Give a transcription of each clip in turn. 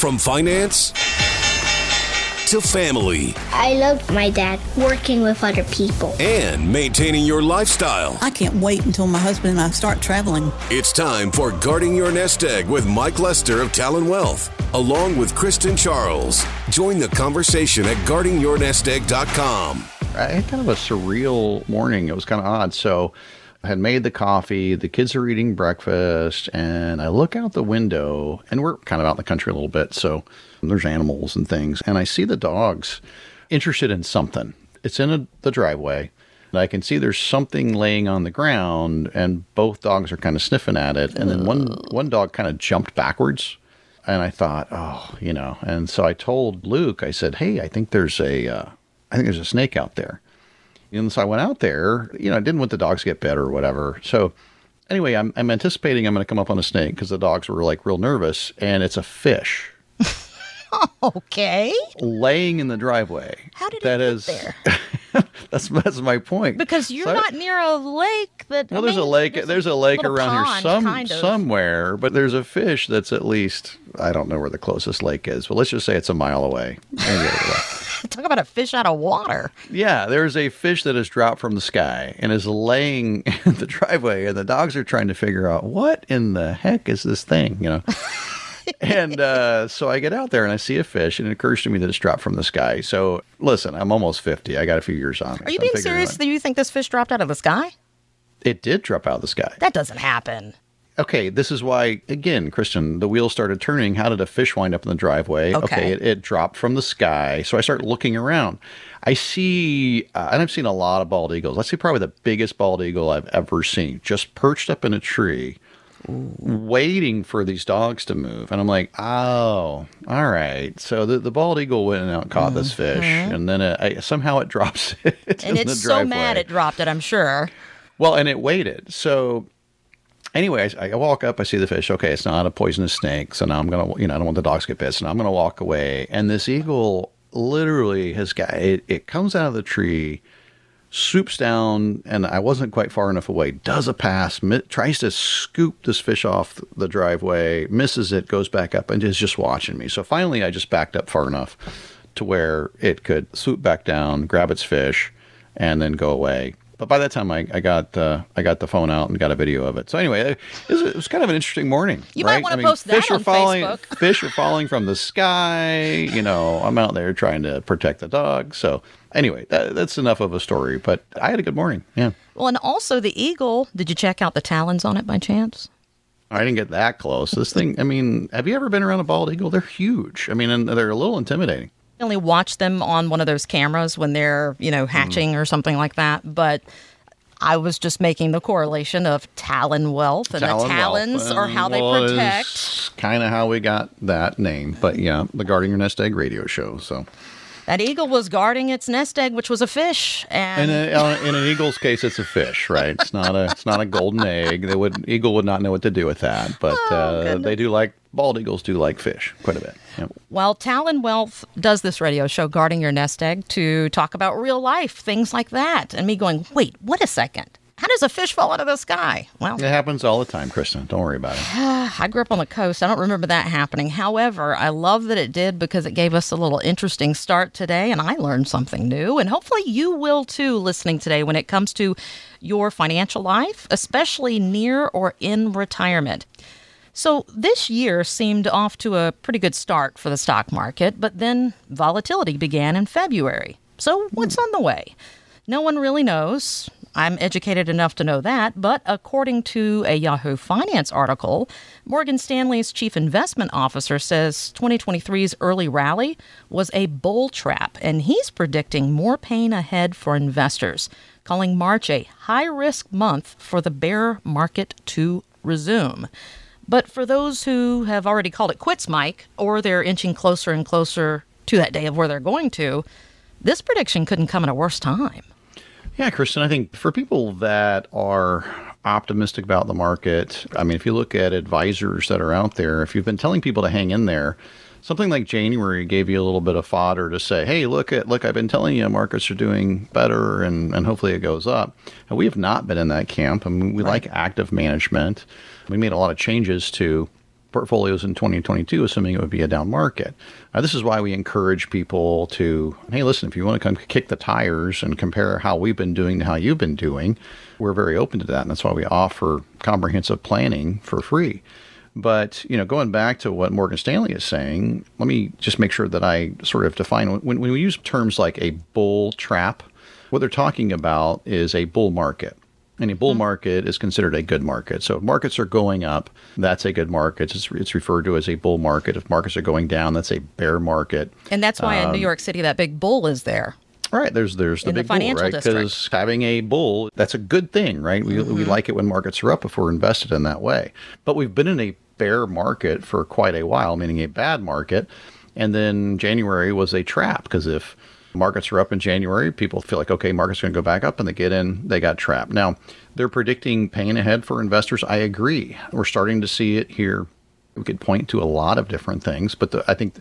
From finance to family I love my dad working with other people. and maintaining your lifestyle. I can't wait until my husband and I start traveling. It's time for Guarding Your Nest Egg with Mike Lester of Talon Wealth, along with Kristen Charles. Join the conversation at guardingyournestegg.com. Uh, I had kind of a surreal morning. It was kind of odd. So I had made the coffee, the kids are eating breakfast, and I look out the window, and we're kind of out in the country a little bit. So there's animals and things, and I see the dogs interested in something. It's in a, the driveway. And I can see there's something laying on the ground, and both dogs are kind of sniffing at it. And then one one dog kind of jumped backwards, and I thought, oh, you know. And so I told Luke, I said, hey, I think there's a, uh, I think there's a snake out there. And so I went out there. You know, I didn't want the dogs to get bit or whatever. So anyway, I'm, I'm anticipating I'm going to come up on a snake because the dogs were like real nervous, and it's a fish Okay. laying in the driveway. How did it That get there? that's that's my point. Because you're So not near a lake that. Well, there's a lake. There's a lake little around here some kind of. somewhere, but there's a fish that's at least I don't know where the closest lake is, but let's just say it's a mile away. Maybe a little way. Talk about a fish out of water. Yeah, there's a fish that has dropped from the sky and is laying in the driveway, and the dogs are trying to figure out what in the heck is this thing, you know. and uh, so I get out there and I see a fish, and it occurs to me that it's dropped from the sky. So listen, I'm almost 50. I got a few years on. Are you so I'm being serious that you think this fish dropped out of the sky? It did drop out of the sky. That doesn't happen. Okay, this is why, again, Kristen, the wheels started turning. How did a fish wind up in the driveway? Okay. it, it dropped from the sky. So I start looking around. I see, uh, and I've seen a lot of bald eagles. I see probably the biggest bald eagle I've ever seen, just perched up in a tree, waiting for these dogs to move. And I'm like, oh, all right. So the, the bald eagle went out and caught this fish, and then it, I, somehow it drops it. Mm-hmm. And it's so mad it dropped it, I'm sure. Well, and it waited. So anyway, I, I walk up, I see the fish. Okay, it's not a poisonous snake. So now I'm going to, you know, I don't want the dogs to get bit. So now I'm going to walk away. And this eagle literally has got, it, it comes out of the tree, swoops down, and I wasn't quite far enough away, does a pass, mi- tries to scoop this fish off the driveway, misses it, goes back up, and is just watching me. So finally, I just backed up far enough to where it could swoop back down, grab its fish, and then go away. But by that time, I, I got uh, I got the phone out and got a video of it. So anyway, it was, it was kind of an interesting morning. You might right? wanna I mean, post that fish are on falling, Facebook. Fish are falling from the sky. You know, I'm out there trying to protect the dog. So anyway, that, that's enough of a story. But I had a good morning. Yeah, Well, and also the eagle. Did you check out the talons on it by chance? I didn't get that close. This thing. I mean, have you ever been around a bald eagle? They're huge. I mean, and they're a little intimidating. I only watch them on one of those cameras when they're, you know, hatching or something like that. But I was just making the correlation of talon wealth and Talon the talons are how they protect. kind of how we got that name. But yeah, the Guarding Your Nest Egg radio show. So, That eagle was guarding its nest egg, which was a fish, and in, a, in an eagle's case, it's a fish, right? It's not a it's not a golden egg. They would eagle would not know what to do with that. But Oh, uh, they do like bald eagles do like fish quite a bit. Yep. Well, Talon Wealth does this radio show, Guarding Your Nest Egg, to talk about real life, things like that. And me going, wait, what a second. How does a fish fall out of the sky? Well, It happens all the time, Kristen. Don't worry about it. I grew up on the coast. I don't remember that happening. However, I love that it did because it gave us a little interesting start today, and I learned something new. And hopefully, you will too, listening today when it comes to your financial life, especially near or in retirement. So, this year seemed off to a pretty good start for the stock market, but then volatility began in February. So, what's hmm. on the way? No one really knows. I'm educated enough to know that, but according to a Yahoo Finance article, Morgan Stanley's chief investment officer says 2023's early rally was a bull trap, and he's predicting more pain ahead for investors, calling March a high risk month for the bear market to resume. But for those who have already called it quits, Mike, or they're inching closer and closer to that day of where they're going to, this prediction couldn't come at a worse time. Yeah, Kristen, I think for people that are optimistic about the market, I mean, if you look at advisors that are out there, if you've been telling people to hang in there, something like January gave you a little bit of fodder to say, hey, look at look, I've been telling you markets are doing better and, and hopefully it goes up. And we have not been in that camp. I mean, we like active management. We made a lot of changes to portfolios in 2022, assuming it would be a down market. Now, this is why we encourage people to, hey, listen, if you want to come kick the tires and compare how we've been doing to how you've been doing, we're very open to that. And that's why we offer comprehensive planning for free. But you know, going back to what Morgan Stanley is saying, let me just make sure that I sort of define when, when we use terms like a bull trap, what they're talking about is a bull market. And a bull mm-hmm. market is considered a good market. So if markets are going up, that's a good market. It's, it's referred to as a bull market. If markets are going down, that's a bear market. And that's why um, in New um, York City that big bull is there. Right. There's there's the in big the bull, right? Because having a bull, that's a good thing, right? We, mm-hmm. we like it when markets are up if we're invested in that way. But we've been in a bear market for quite a while, meaning a bad market. And then January was a trap because if markets are up in January, people feel like, okay, markets going to go back up and they get in, they got trapped. Now, they're predicting pain ahead for investors. I agree. We're starting to see it here. We could point to a lot of different things, but the, I think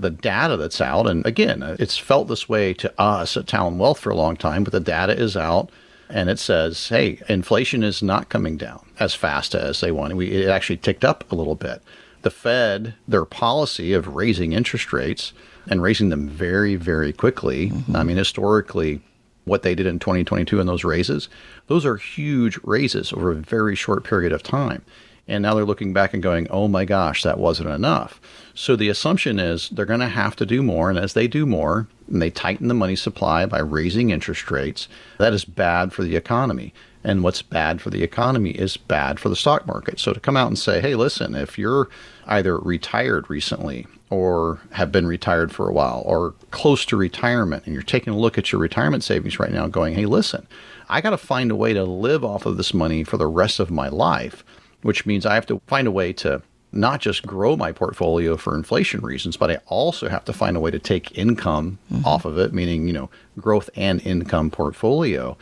the data that's out, and again, it's felt this way to us at Talon Wealth for a long time, but the data is out and it says, hey, inflation is not coming down as fast as they want. We, it actually ticked up a little bit. The Fed, their policy of raising interest rates and raising them very, very quickly, mm-hmm. I mean, historically, what they did in 2022 in those raises, those are huge raises over a very short period of time. And now they're looking back and going, oh my gosh, that wasn't enough. So the assumption is they're going to have to do more. And as they do more and they tighten the money supply by raising interest rates, that is bad for the economy. And what's bad for the economy is bad for the stock market. So to come out and say, hey, listen, if you're either retired recently or have been retired for a while or close to retirement and you're taking a look at your retirement savings right now going, hey, listen, I got to find a way to live off of this money for the rest of my life which means I have to find a way to not just grow my portfolio for inflation reasons, but I also have to find a way to take income mm-hmm. off of it, meaning, you know, growth and income portfolio.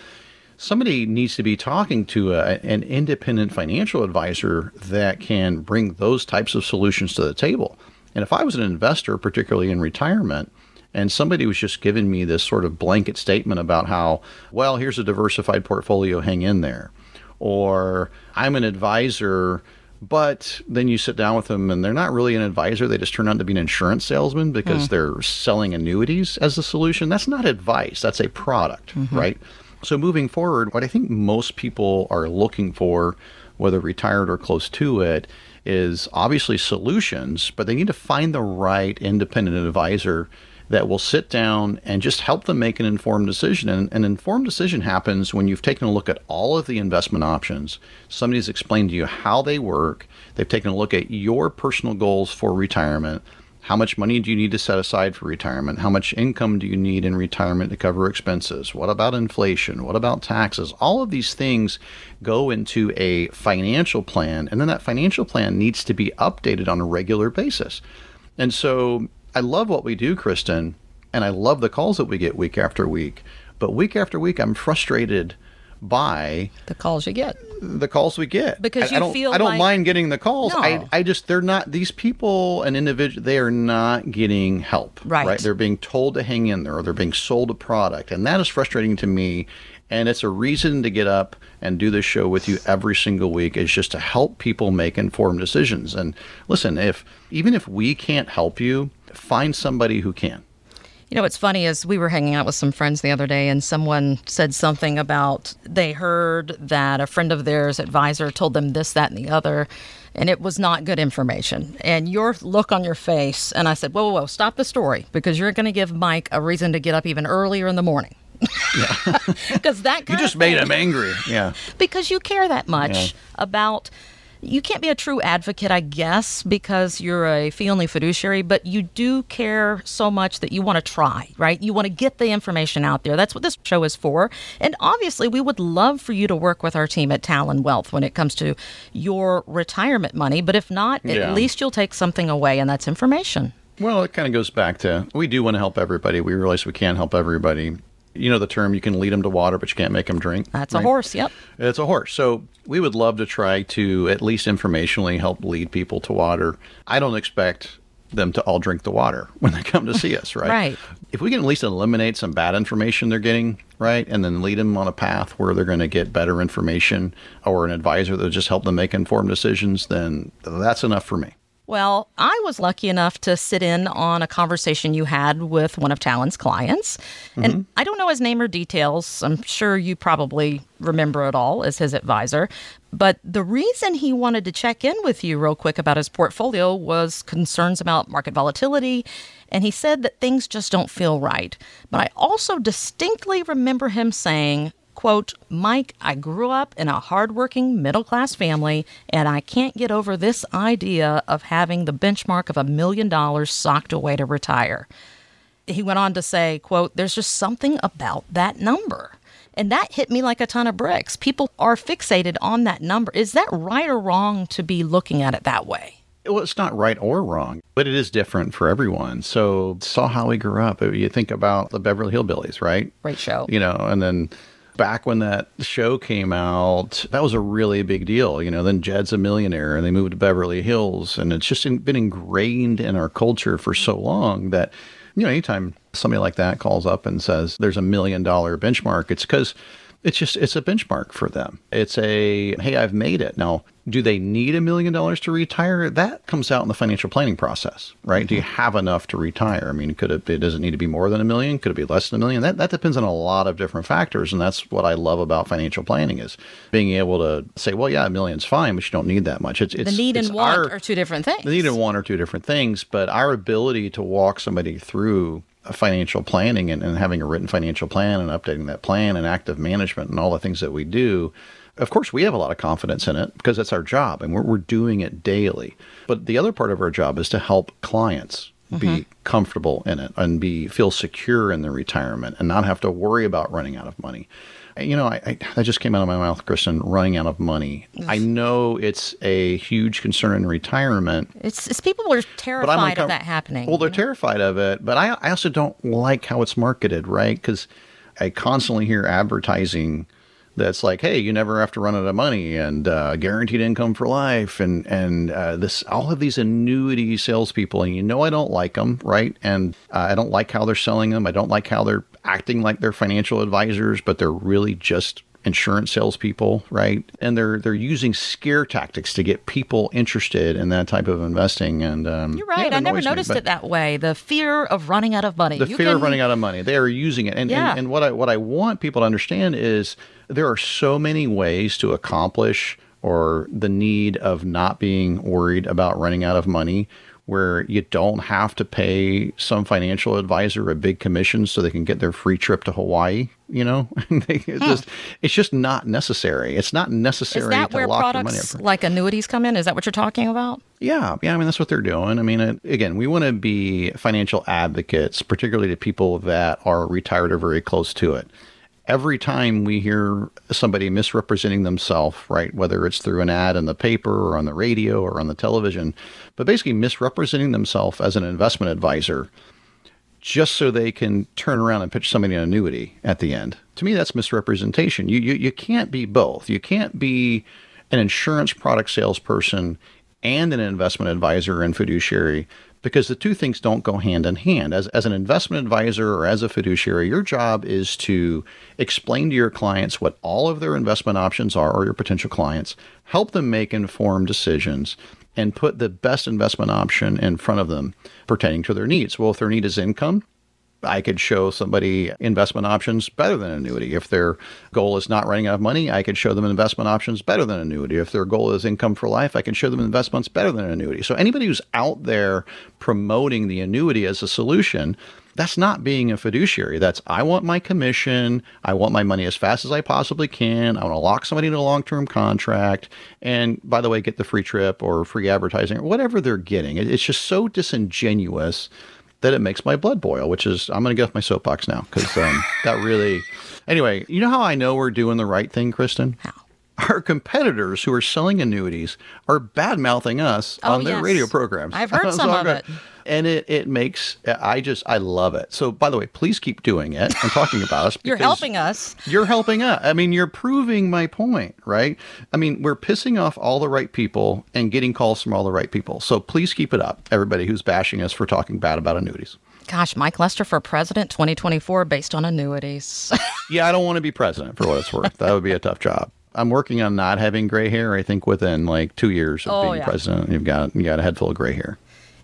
Somebody needs to be talking to a, an independent financial advisor that can bring those types of solutions to the table. And if I was an investor, particularly in retirement, and somebody was just giving me this sort of blanket statement about how, well, here's a diversified portfolio, hang in there or I'm an advisor, but then you sit down with them and they're not really an advisor. They just turn out to be an insurance salesman because mm. they're selling annuities as the solution. That's not advice, that's a product, mm-hmm. right? So moving forward, what I think most people are looking for, whether retired or close to it, is obviously solutions, but they need to find the right independent advisor that will sit down and just help them make an informed decision. And an informed decision happens when you've taken a look at all of the investment options. Somebody's explained to you how they work. They've taken a look at your personal goals for retirement. How much money do you need to set aside for retirement? How much income do you need in retirement to cover expenses? What about inflation? What about taxes? All of these things go into a financial plan, and then that financial plan needs to be updated on a regular basis. And so I love what we do, Kristen, and I love the calls that we get week after week. But week after week, I'm frustrated by the calls you get. The calls we get because you I, don't, feel I don't like... mind getting the calls. No. I I just they're not these people and individual. They are not getting help. Right. Right. They're being told to hang in there, or they're being sold a product, and that is frustrating to me. And it's a reason to get up and do this show with you every single week is just to help people make informed decisions. And listen, if even if we can't help you, find somebody who can. You know, what's funny is we were hanging out with some friends the other day, and someone said something about they heard that a friend of theirs advisor told them this, that, and the other, and it was not good information. And your look on your face, and I said, whoa, whoa, whoa, stop the story because you're going to give Mike a reason to get up even earlier in the morning. Yeah. Because that you just made him angry. Yeah. because you care that much yeah. about you can't be a true advocate, I guess, because you're a fee only fiduciary, but you do care so much that you want to try, right? You want to get the information out there. That's what this show is for. And obviously, we would love for you to work with our team at Talon Wealth when it comes to your retirement money. But if not, yeah. at least you'll take something away, and that's information. Well, it kind of goes back to we do want to help everybody. We realize we can't help everybody you know the term you can lead them to water but you can't make them drink? That's right? a horse yep. It's a horse. So we would love to try to at least informationally help lead people to water. I don't expect them to all drink the water when they come to see us right? Right. If we can at least eliminate some bad information they're getting right and then lead them on a path where they're going to get better information or an advisor that'll just help them make informed decisions then that's enough for me Well, I was lucky enough to sit in on a conversation you had with one of Talon's clients. Mm-hmm. And I don't know his name or details. I'm sure you probably remember it all as his advisor. But the reason he wanted to check in with you real quick about his portfolio was concerns about market volatility. And he said that things just don't feel right. But I also distinctly remember him saying, Quote, Mike, I grew up in a hardworking middle class family, and I can't get over this idea of having the benchmark of a million dollars socked away to retire. He went on to say, quote, There's just something about that number. And that hit me like a ton of bricks. People are fixated on that number. Is that right or wrong to be looking at it that way? Well, it's not right or wrong, but it is different for everyone. So, saw how we grew up. You think about the Beverly Hillbillies, right? Great show. You know, and then back when that show came out, that was a really big deal. You know, then Jed's a millionaire and they moved to Beverly Hills. And it's just been ingrained in our culture for so long that, you know, anytime somebody like that calls up and says there's a million dollar benchmark, it's because it's just it's a benchmark for them. It's a hey, I've made it. Now, do they need a million dollars to retire? That comes out in the financial planning process, right? Mm-hmm. Do you mm-hmm. have enough to retire? I mean, could it, it doesn't need to be more than a million? Could it be less than a million? That that depends on a lot of different factors, and that's what I love about financial planning is being able to say, well, yeah, a million's fine, but you don't need that much. It's, it's the need it's and want our, are two different things. The need and want are two different things, but our ability to walk somebody through financial planning and, and having a written financial plan and updating that plan and active management and all the things that we do of course, we have a lot of confidence in it because that's our job and we're, we're doing it daily. But the other part of our job is to help clients mm-hmm. be comfortable in it and be feel secure in their retirement and not have to worry about running out of money. You know, I, I, that just came out of my mouth, Kristen, running out of money. I know it's a huge concern in retirement. It's, it's people are terrified of that happening. Well, they're terrified of it, but I, I also don't like how it's marketed, right? Because I constantly hear advertising that's like, hey, you never have to run out of money and uh, guaranteed income for life, and and uh, this all of these annuity salespeople, and you know I don't like them, right? And uh, I don't like how they're selling them. I don't like how they're acting like they're financial advisors, but they're really just insurance salespeople, right? And they're they're using scare tactics to get people interested in that type of investing. And um, you're right. Yeah, I never noticed me, it that way. The fear of running out of money. The you fear can... of running out of money. They are using it. And, yeah. and and what I what I want people to understand is there are so many ways to accomplish or the need of not being worried about running out of money where you don't have to pay some financial advisor a big commission so they can get their free trip to Hawaii. You know, it's hmm. just it's just not necessary. It's not necessary Is that to where lock products money like annuities come in. Is that what you're talking about? Yeah, yeah. I mean, that's what they're doing. I mean, it, again, we want to be financial advocates, particularly to people that are retired or very close to it every time we hear somebody misrepresenting themselves, right, whether it's through an ad in the paper or on the radio or on the television, but basically misrepresenting themselves as an investment advisor just so they can turn around and pitch somebody an annuity at the end. To me, that's misrepresentation. You, you, you can't be both. You can't be an insurance product salesperson and an investment advisor and fiduciary because the two things don't go hand in hand. As, as an investment advisor or as a fiduciary, your job is to explain to your clients what all of their investment options are, or your potential clients, help them make informed decisions, and put the best investment option in front of them pertaining to their needs. Well, if their need is income, I could show somebody investment options better than annuity. If their goal is not running out of money, I could show them investment options better than annuity. If their goal is income for life, I can show them investments better than annuity. So anybody who's out there promoting the annuity as a solution, that's not being a fiduciary. That's I want my commission. I want my money as fast as I possibly can. I want to lock somebody into a long term contract. And by the way, get the free trip or free advertising or whatever they're getting. It's just so disingenuous that it makes my blood boil, which is, I'm going to get off my soapbox now because um, that really. Anyway, you know how I know we're doing the right thing, Kristen? How? Our competitors who are selling annuities are bad mouthing us oh, on their yes. radio programs. I've heard some of it and it, it makes i just i love it so by the way please keep doing it and talking about us you're helping us you're helping us i mean you're proving my point right i mean we're pissing off all the right people and getting calls from all the right people so please keep it up everybody who's bashing us for talking bad about annuities Gosh, Mike Lester for president 2024 based on annuities. yeah, I don't want to be president for what it's worth. That would be a tough job. I'm working on not having gray hair. I think within like two years of Oh, being yeah. president, you've got you got a head full of gray hair.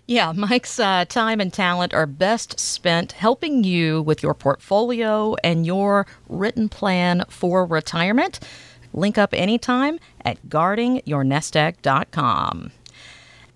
Yeah, Mike's uh, time and talent are best spent helping you with your portfolio and your written plan for retirement. Link up anytime at guardingyournestegg.com.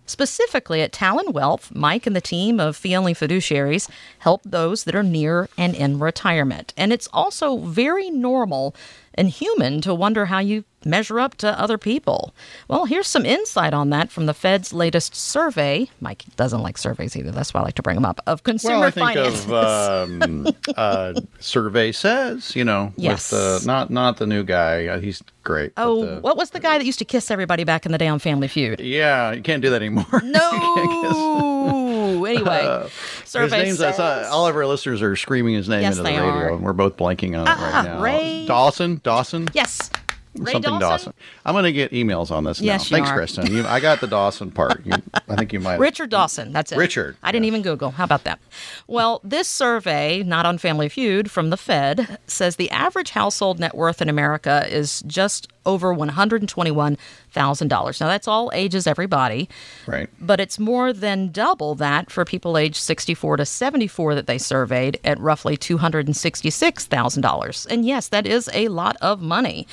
Specifically at Talon Wealth, Mike and the team of Fee Only Fiduciaries help those that are near and in retirement. And it's also very normal and human to wonder how you measure up to other people. Well, here's some insight on that from the Fed's latest survey. Mike doesn't like surveys either. That's why I like to bring them up. Of consumer well, I think finances. of um, uh, survey says, you know, Yes. with uh, not not the new guy. Uh, he's great. oh, the- what was the guy that used to kiss everybody back in the day on Family Feud? yeah, you can't do that anymore. No. anyway, survey his name's, I saw, says- all of our listeners are screaming his name Yes, into the radio, are. and we're both blanking on it Ah, right now. Ray- Dawson, Dawson, Yes. Ray something Dawson? I'm going to get emails on this Yes, now. Thanks, are. Kristen. You, I got the Dawson part. You, I think you might. Richard Dawson. That's it. Richard, I didn't yes. even Google. How about that? Well, this survey, not on Family Feud, from the Fed, says the average household net worth in America is just over $121,000. Now, that's all ages, everybody, Right. but it's more than double that for people aged 64 to 74 that they surveyed at roughly $266,000. And yes, that is a lot of money.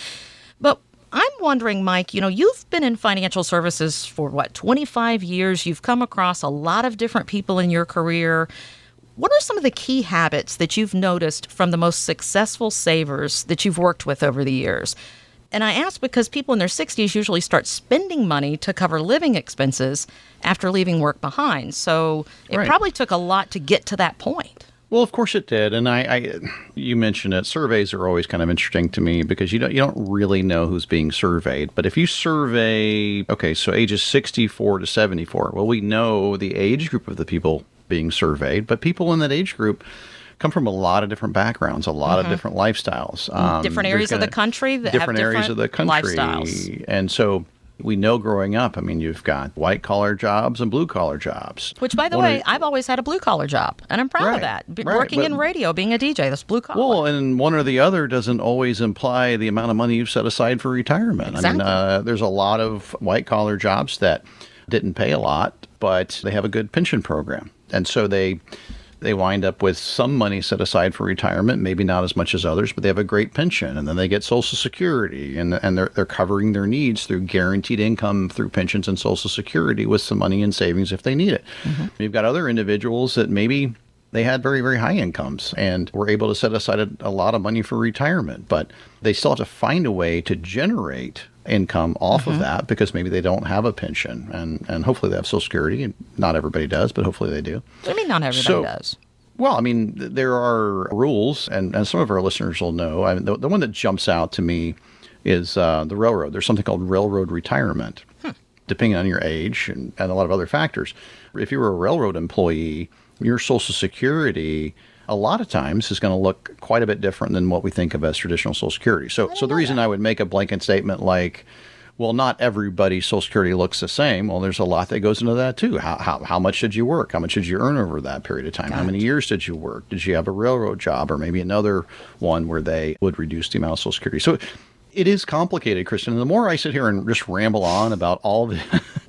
But I'm wondering, Mike, you know, you've been in financial services for what, 25 years? You've come across a lot of different people in your career. What are some of the key habits that you've noticed from the most successful savers that you've worked with over the years? And I ask because people in their 60s usually start spending money to cover living expenses after leaving work behind. So it Right. probably took a lot to get to that point. Well, of course it did, and I, I, you mentioned it. Surveys are always kind of interesting to me because you don't you don't really know who's being surveyed. But if you survey, okay, so ages sixty four to seventy four, well, we know the age group of the people being surveyed, but people in that age group come from a lot of different backgrounds, a lot of different lifestyles, um, Mm-hmm. Different areas of the gonna- country different areas different of the country, lifestyles. and so. We know growing up, I mean, you've got white collar jobs and blue collar jobs. Which, by the One way, the- I've always had a blue collar job, and I'm proud of that. B- right, Working in radio, being a DJ, that's blue collar. Well, and one or the other doesn't always imply the amount of money you've set aside for retirement. I mean, uh, there's a lot of white collar jobs that didn't pay a lot, but they have a good pension program, and so they they wind up with some money set aside for retirement, maybe not as much as others, but they have a great pension, and then they get Social Security, and and they're they're covering their needs through guaranteed income through pensions and Social Security with some money in savings if they need it. Mm-hmm. You've got other individuals that maybe they had very very high incomes and were able to set aside a, a lot of money for retirement but they still have to find a way to generate income off of that because maybe they don't have a pension and and hopefully they have social security and not everybody does but hopefully they do I mean, not everybody so- does. well, I mean, there are rules, and, and some of our listeners will know. I mean, the, the one that jumps out to me is uh, the railroad. There's something called railroad retirement, depending on your age and, and a lot of other factors. If you were a railroad employee, your Social Security a lot of times is going to look quite a bit different than what we think of as traditional Social Security. So, so the reason I would make a blanket statement like, well, not everybody's Social Security looks the same. Well, there's a lot that goes into that too. How, how, how much did you work? How much did you earn over that period of time? How many years did you work? Did you have a railroad job or maybe another one where they would reduce the amount of Social Security? So it is complicated, Kristen. And the more I sit here and just ramble on about all the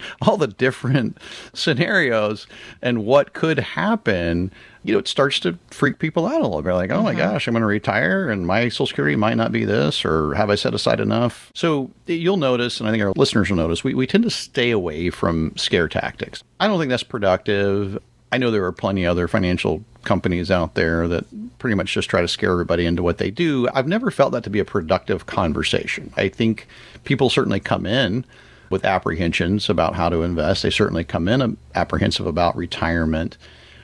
all the different scenarios and what could happen, you know, it starts to freak people out a little bit. Like, oh my mm-hmm. gosh, I'm going to retire and my Social Security might not be this, or have I set aside enough? So you'll notice, and I think our listeners will notice, we, we tend to stay away from scare tactics. I don't think that's productive. I know there are plenty of other financial companies out there that pretty much just try to scare everybody into what they do. I've never felt that to be a productive conversation. I think people certainly come in with apprehensions about how to invest. They certainly come in apprehensive about retirement.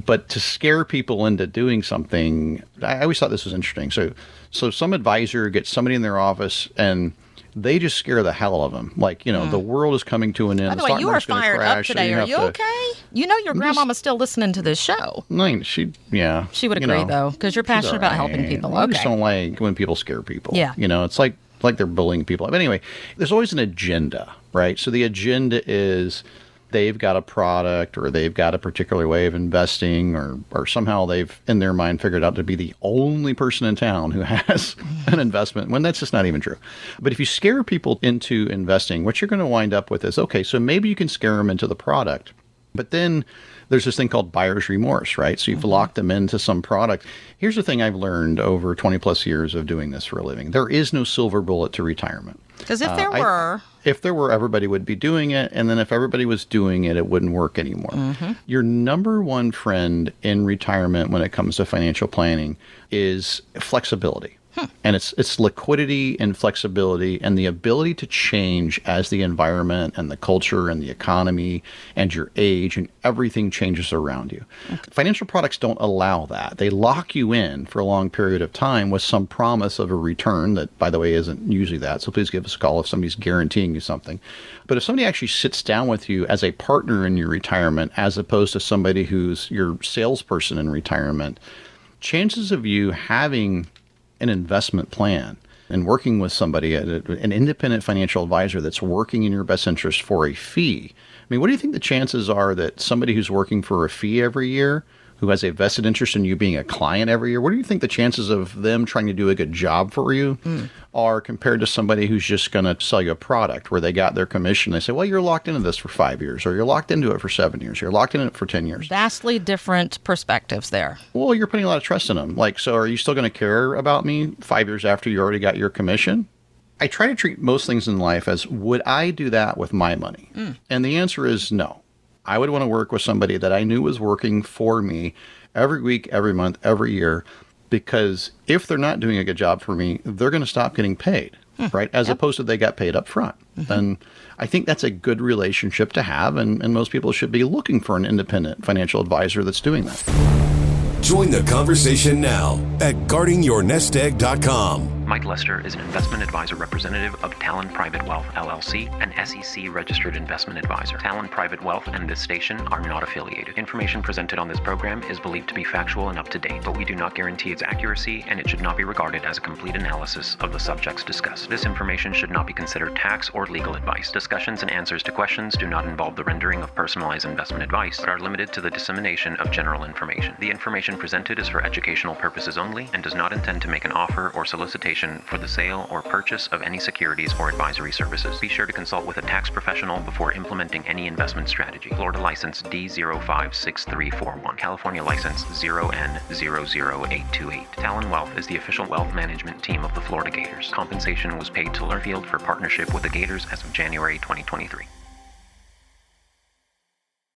But to scare people into doing something, I always thought this was interesting. So, so some advisor gets somebody in their office and they just scare the hell out of them. Like, you know, the hmm. world is coming to an end. By the the way, you are fired up crash, so today. Are you to- okay? You know your grandmama's still listening to this show. No, she, yeah. She would you agree, know, though, because you're passionate about all helping right. people. I just don't like when people scare people. Yeah. You know, it's like like they're bullying people. But anyway, there's always an agenda, right? So the agenda is they've got a product or they've got a particular way of investing or or somehow they've in their mind figured out to be the only person in town who has an investment when that's just not even true. But if you scare people into investing, what you're going to wind up with is okay, so maybe you can scare them into the product. But then there's this thing called buyer's remorse, right? So you've mm-hmm. locked them into some product. Here's the thing I've learned over 20 plus years of doing this for a living there is no silver bullet to retirement. Because if there uh, were. I, if there were, everybody would be doing it. And then if everybody was doing it, it wouldn't work anymore. Mm-hmm. Your number one friend in retirement when it comes to financial planning is flexibility. Hmm. And it's it's liquidity and flexibility and the ability to change as the environment and the culture and the economy and your age and everything changes around you. Okay. Financial products don't allow that. They lock you in for a long period of time with some promise of a return that by the way isn't usually that. So please give us a call if somebody's guaranteeing you something. But if somebody actually sits down with you as a partner in your retirement as opposed to somebody who's your salesperson in retirement, chances of you having an investment plan and working with somebody, an independent financial advisor that's working in your best interest for a fee. I mean, what do you think the chances are that somebody who's working for a fee every year who has a vested interest in you being a client every year, what do you think the chances of them trying to do a good job for you mm. are compared to somebody who's just going to sell you a product where they got their commission? They say, well, you're locked into this for five years, or you're locked into it for seven years, you're locked in it for 10 years. Vastly different perspectives there. Well, you're putting a lot of trust in them. Like, so are you still going to care about me five years after you already got your commission? I try to treat most things in life as would I do that with my money? Mm. And the answer is no. I would want to work with somebody that I knew was working for me every week, every month, every year, because if they're not doing a good job for me, they're going to stop getting paid, hmm. right? As yep. opposed to they got paid up front. Mm-hmm. And I think that's a good relationship to have, and, and most people should be looking for an independent financial advisor that's doing that. Join the conversation now at guardingyournestegg.com. Mike Lester is an investment advisor representative of Talon Private Wealth LLC, an SEC registered investment advisor. Talon Private Wealth and this station are not affiliated. Information presented on this program is believed to be factual and up to date, but we do not guarantee its accuracy and it should not be regarded as a complete analysis of the subjects discussed. This information should not be considered tax or legal advice. Discussions and answers to questions do not involve the rendering of personalized investment advice, but are limited to the dissemination of general information. The information presented is for educational purposes only and does not intend to make an offer or solicitation for the sale or purchase of any securities or advisory services. Be sure to consult with a tax professional before implementing any investment strategy. Florida license D056341. California license 0N00828. Talon Wealth is the official wealth management team of the Florida Gators. Compensation was paid to Learfield for partnership with the Gators as of January 2023.